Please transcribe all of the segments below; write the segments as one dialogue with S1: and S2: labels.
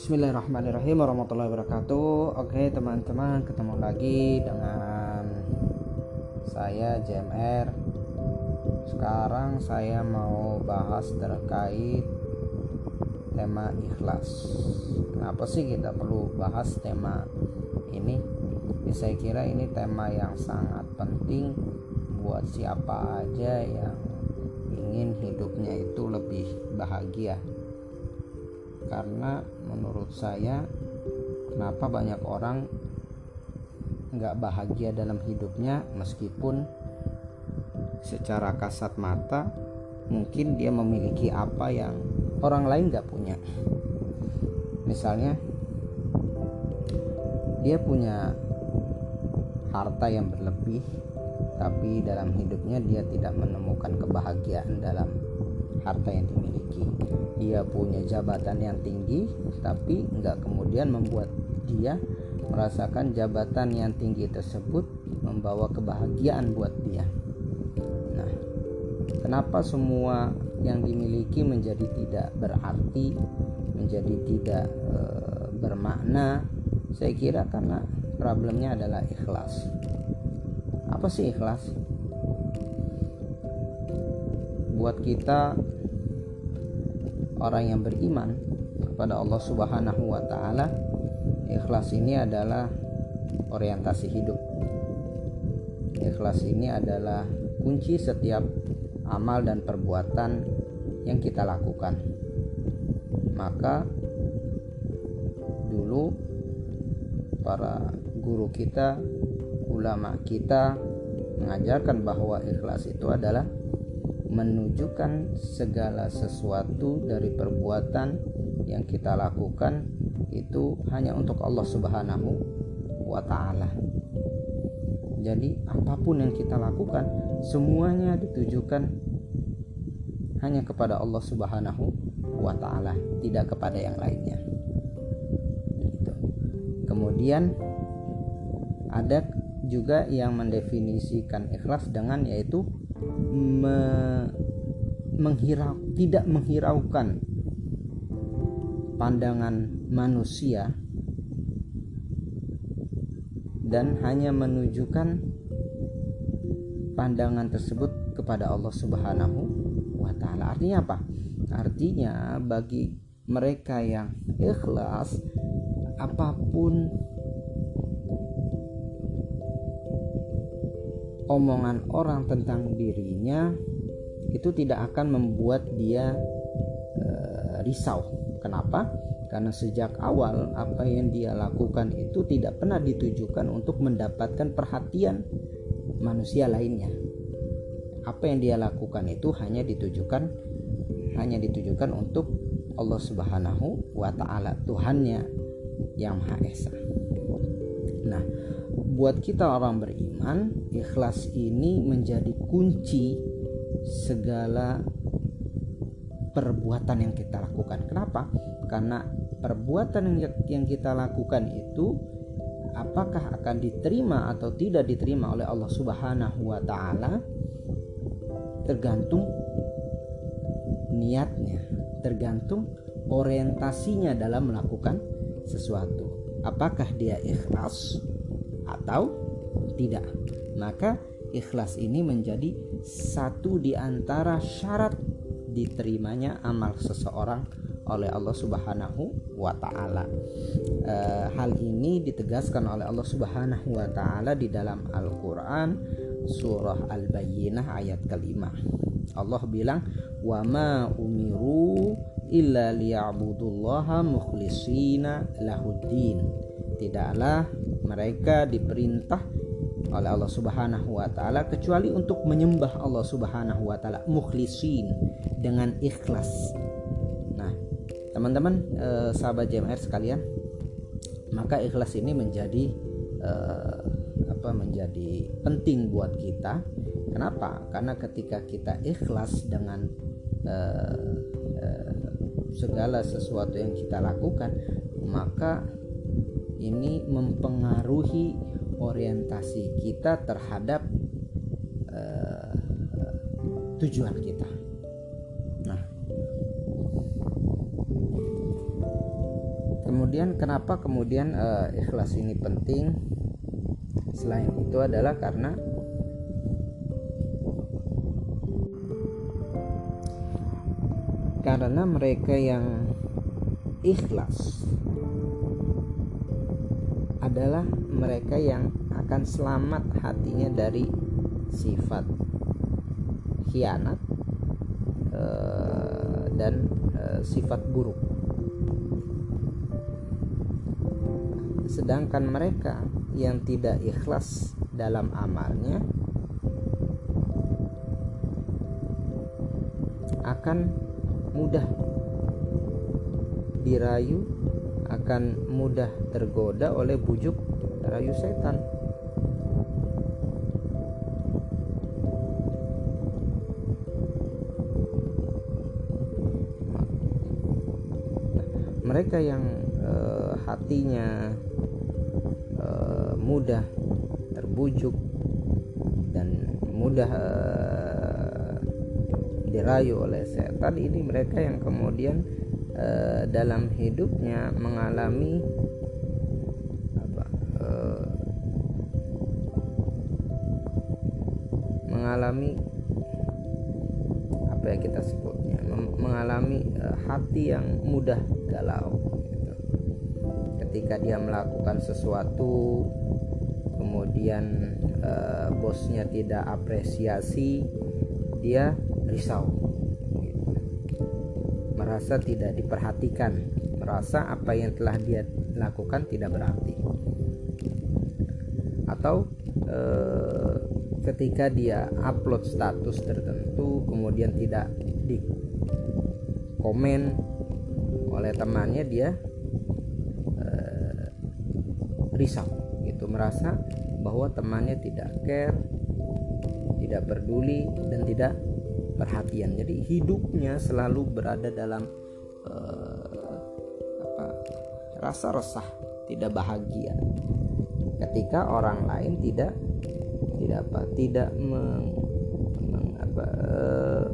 S1: Bismillahirrahmanirrahim warahmatullahi wabarakatuh. Oke teman-teman ketemu lagi dengan saya JMR Sekarang saya mau bahas terkait tema ikhlas. Kenapa sih kita perlu bahas tema ini? Ya, Saya kira ini tema yang sangat penting buat siapa aja yang ingin hidupnya itu lebih bahagia karena menurut saya kenapa banyak orang nggak bahagia dalam hidupnya meskipun secara kasat mata mungkin dia memiliki apa yang orang lain nggak punya. Misalnya dia punya harta yang berlebih tapi dalam hidupnya dia tidak menemukan kebahagiaan dalam harta yang dimiliki dia punya jabatan yang tinggi tapi nggak kemudian membuat dia merasakan jabatan yang tinggi tersebut membawa kebahagiaan buat dia. Nah kenapa semua yang dimiliki menjadi tidak berarti menjadi tidak e, bermakna? Saya kira karena problemnya adalah ikhlas. Apa sih ikhlas? Buat kita orang yang beriman kepada Allah Subhanahu wa taala ikhlas ini adalah orientasi hidup. Ikhlas ini adalah kunci setiap amal dan perbuatan yang kita lakukan. Maka dulu para guru kita ulama kita mengajarkan bahwa ikhlas itu adalah menunjukkan segala sesuatu dari perbuatan yang kita lakukan itu hanya untuk Allah Subhanahu wa taala. Jadi apa pun yang kita lakukan semuanya ditujukan hanya kepada Allah Subhanahu wa taala, tidak kepada yang lainnya. Gitu. Kemudian ada juga yang mendefinisikan ikhlas dengan yaitu me, menghirau tidak menghiraukan pandangan manusia dan hanya menunjukkan pandangan tersebut kepada Allah Subhanahu wa taala. Artinya apa? Artinya bagi mereka yang ikhlas apa pun omongan orang tentang dirinya itu tidak akan membuat dia e, risau. Kenapa? Karena sejak awal apa yang dia lakukan itu tidak pernah ditujukan untuk mendapatkan perhatian manusia lainnya. Apa yang dia lakukan itu hanya ditujukan hanya ditujukan untuk Allah Subhanahu wa taala, Tuhannya yang Maha Esa. Nah, buat kita orang beriman, ikhlas ini menjadi kunci segala perbuatan yang kita lakukan. Kenapa? Karena perbuatan yang kita lakukan itu apakah akan diterima atau tidak diterima oleh Allah Subhanahu wa taala tergantung niatnya, tergantung orientasinya dalam melakukan sesuatu. Apakah dia ikhlas atau tidak. Maka ikhlas ini menjadi satu di antara syarat diterimanya amal seseorang oleh Allah Subhanahu wa taala. E, hal ini ditegaskan oleh Allah Subhanahu wa taala di dalam Al-Qur'an surah Al-Bayyinah ayat kelima. Allah bilang, "Wa ma umiru illa liya'budullaha mukhlishina lahuddin." Tidaklah mereka diperintah oleh Allah Subhanahu wa taala kecuali untuk menyembah Allah Subhanahu wa taala mukhlisin dengan ikhlas. Nah, teman-teman eh, sahabat JMR sekalian, maka ikhlas ini menjadi eh, apa menjadi penting buat kita. Kenapa? Karena ketika kita ikhlas dengan eh, eh, segala sesuatu yang kita lakukan, maka ini mempengaruhi orientasi kita terhadap uh, tujuan kita. Nah, kemudian kenapa kemudian uh, ikhlas ini penting? Selain itu adalah karena karena mereka yang ikhlas adalah mereka yang akan selamat hatinya dari sifat khianat uh, dan uh, sifat buruk. Sedangkan mereka yang tidak ikhlas dalam amalnya akan mudah dirayu akan mudah tergoda oleh bujuk rayu setan. Mereka yang uh, hatinya uh, mudah terbujuk dan mudah uh, dirayu oleh setan ini mereka yang kemudian uh, dalam hidupnya mengalami apa uh, mengalami apa ya kita sebutnya mengalami uh, hati yang mudah galau gitu. ketika dia melakukan sesuatu kemudian uh, bosnya tidak apresiasi dia risau. Merasa tidak diperhatikan. Merasa apa yang telah dia lakukan tidak berarti. Atau uh, ketika dia upload status tertentu kemudian tidak di komen oleh temannya dia uh, risau gitu. Merasa bahwa temannya tidak care tidak peduli dan tidak perhatian. Jadi hidupnya selalu berada dalam uh, apa rasa resah tidak bahagia. Ketika orang lain tidak tidak apa tidak meng, meng apa uh,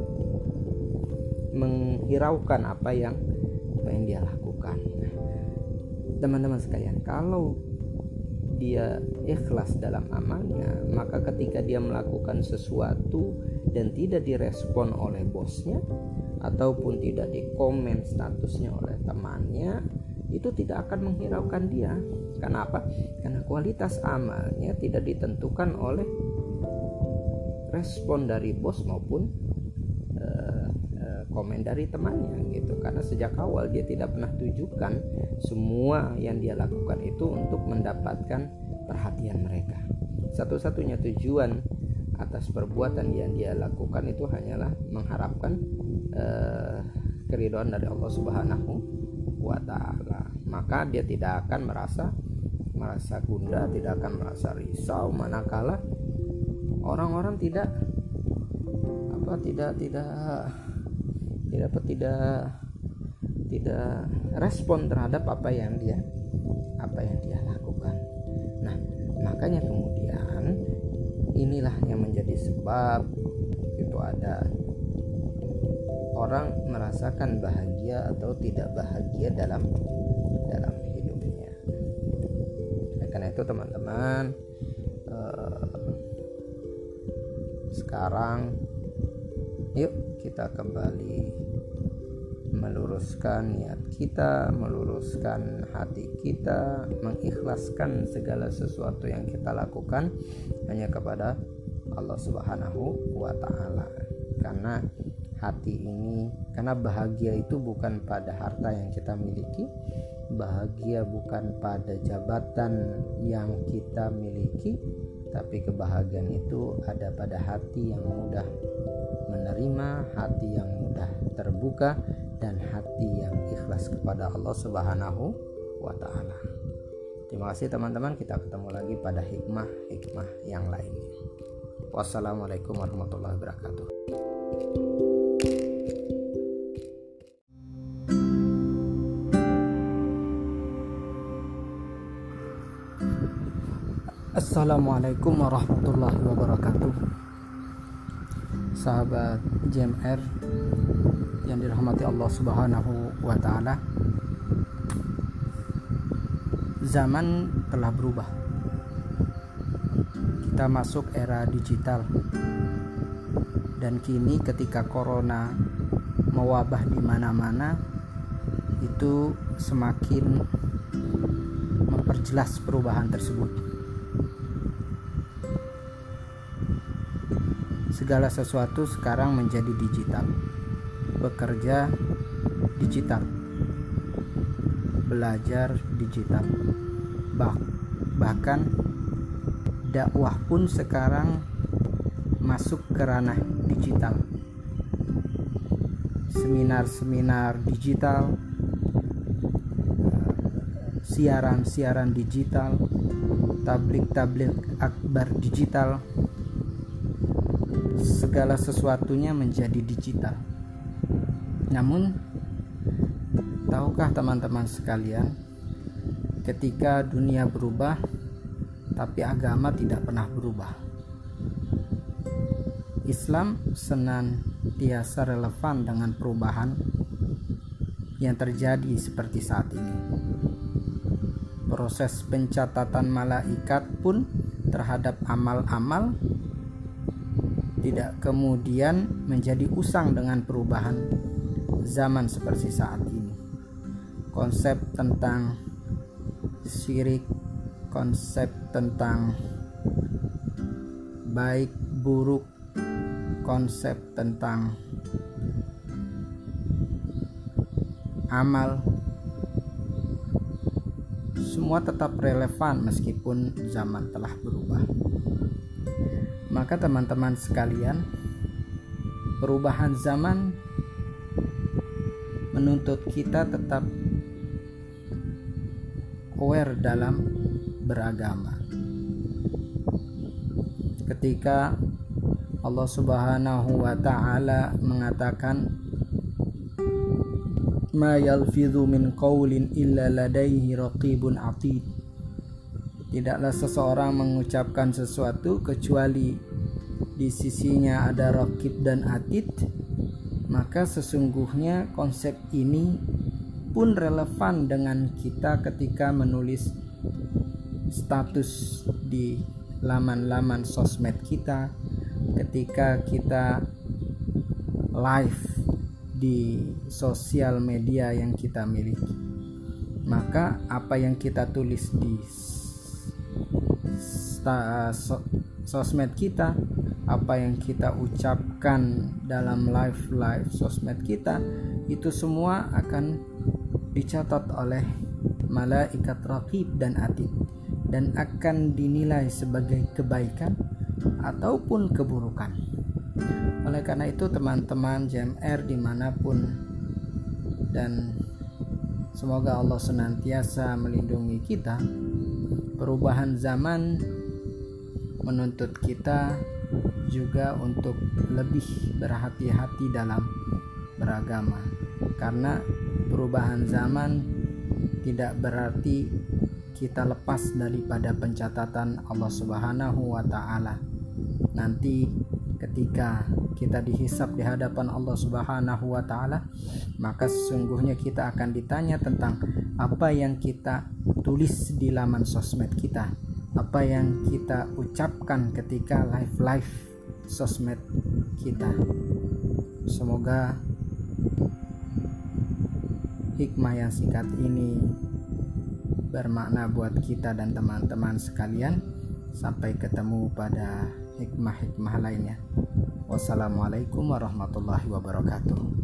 S1: menghiraukan apa yang apa yang dia lakukan. Teman-teman sekalian kalau dia ikhlas dalam amalnya maka ketika dia melakukan sesuatu dan tidak direspon oleh bosnya ataupun tidak dikomen statusnya oleh temannya itu tidak akan menghiraukan dia. Kenapa karena kualitas amalnya tidak ditentukan oleh respon dari bos maupun komen dari temannya gitu. Karena sejak awal dia tidak pernah tujukan semua yang dia lakukan itu untuk mendapatkan perhatian mereka. Satu-satunya tujuan atas perbuatan yang dia lakukan itu hanyalah mengharapkan uh, keridhaan dari Allah Subhanahu wa taala. Maka dia tidak akan merasa merasa gundah tidak akan merasa risau manakala orang-orang tidak apa tidak tidak tidak apa tidak tidak respon terhadap apa yang dia apa yang dia lakukan. Nah, makanya kemudian inilah yang menjadi sebab itu ada orang merasakan bahagia atau tidak bahagia dalam dalam hidupnya. Nah, karena itu teman-teman eh, sekarang yuk kita kembali meluruskan niat kita, meluruskan hati kita, mengikhlaskan segala sesuatu yang kita lakukan hanya kepada Allah Subhanahu wa taala. Karena hati ini karena bahagia itu bukan pada harta yang kita miliki, bahagia bukan pada jabatan yang kita miliki, tapi kebahagiaan itu ada pada hati yang mudah menerima, hati yang mudah terbuka dan hati yang ikhlas kepada Allah Subhanahu wa. Terima kasih teman-teman, kita ketemu lagi pada hikmah-hikmah yang lainnya. Wassalamualaikum warahmatullahi wabarakatuh. Assalamualaikum warahmatullahi wabarakatuh Sahabat JMR Yang dirahmati Allah subhanahu wa ta'ala zaman telah berubah. Kita masuk era digital. Dan kini ketika corona mewabah di mana-mana itu semakin memperjelas perubahan tersebut. Segala sesuatu sekarang menjadi digital. Bekerja digital belajar digital. Bah, bahkan dakwah pun sekarang masuk ke ranah digital. Seminar-seminar digital, siaran-siaran digital, tablik-tablik akbar digital, segala sesuatunya menjadi digital. Namun Tahukah teman-teman sekalian, ketika dunia berubah, tapi agama tidak pernah berubah. Islam senantiasa relevan dengan perubahan yang terjadi seperti saat ini. Proses pencatatan malaikat pun terhadap amal-amal tidak kemudian menjadi usang dengan perubahan zaman seperti saat ini konsep tentang syirik, konsep tentang baik buruk, konsep tentang amal semua tetap relevan meskipun zaman telah berubah. Maka teman-teman sekalian, perubahan zaman menuntut kita tetap aware dalam beragama. Ketika Allah Subhanahu wa taala mengatakan ma yalfidhu min qawlin illa ladaihi raqibun atid tidaklah seseorang mengucapkan sesuatu kecuali di sisinya ada raqib dan atid maka sesungguhnya konsep ini pun relevan dengan kita ketika menulis status di laman-laman sosmed kita, ketika kita live di sosial media yang kita miliki. Maka apa yang kita tulis di sosmed kita, apa yang kita ucapkan dalam live live sosmed kita, itu semua akan dicatat oleh malaikat raqib dan atid dan akan dinilai sebagai kebaikan ataupun keburukan. Oleh karena itu teman-teman JMR di mana pun dan semoga Allah senantiasa melindungi kita. Perubahan zaman menuntut kita juga untuk lebih berhati-hati dalam beragama karena perubahan zaman tidak berarti kita lepas daripada pencatatan Allah Subhanahu wa taala. Nanti ketika kita dihisap di hadapan Allah Subhanahu wa taala, maka sesungguhnya kita akan ditanya tentang apa yang kita tulis di laman sosmed kita, apa yang kita ucapkan ketika live-live sosmed kita. Semoga hikmah yang singkat ini bermakna buat kita dan teman-teman sekalian. Sampai ketemu pada hikmah-hikmah lainnya. Wassalamualaikum warahmatullahi wabarakatuh.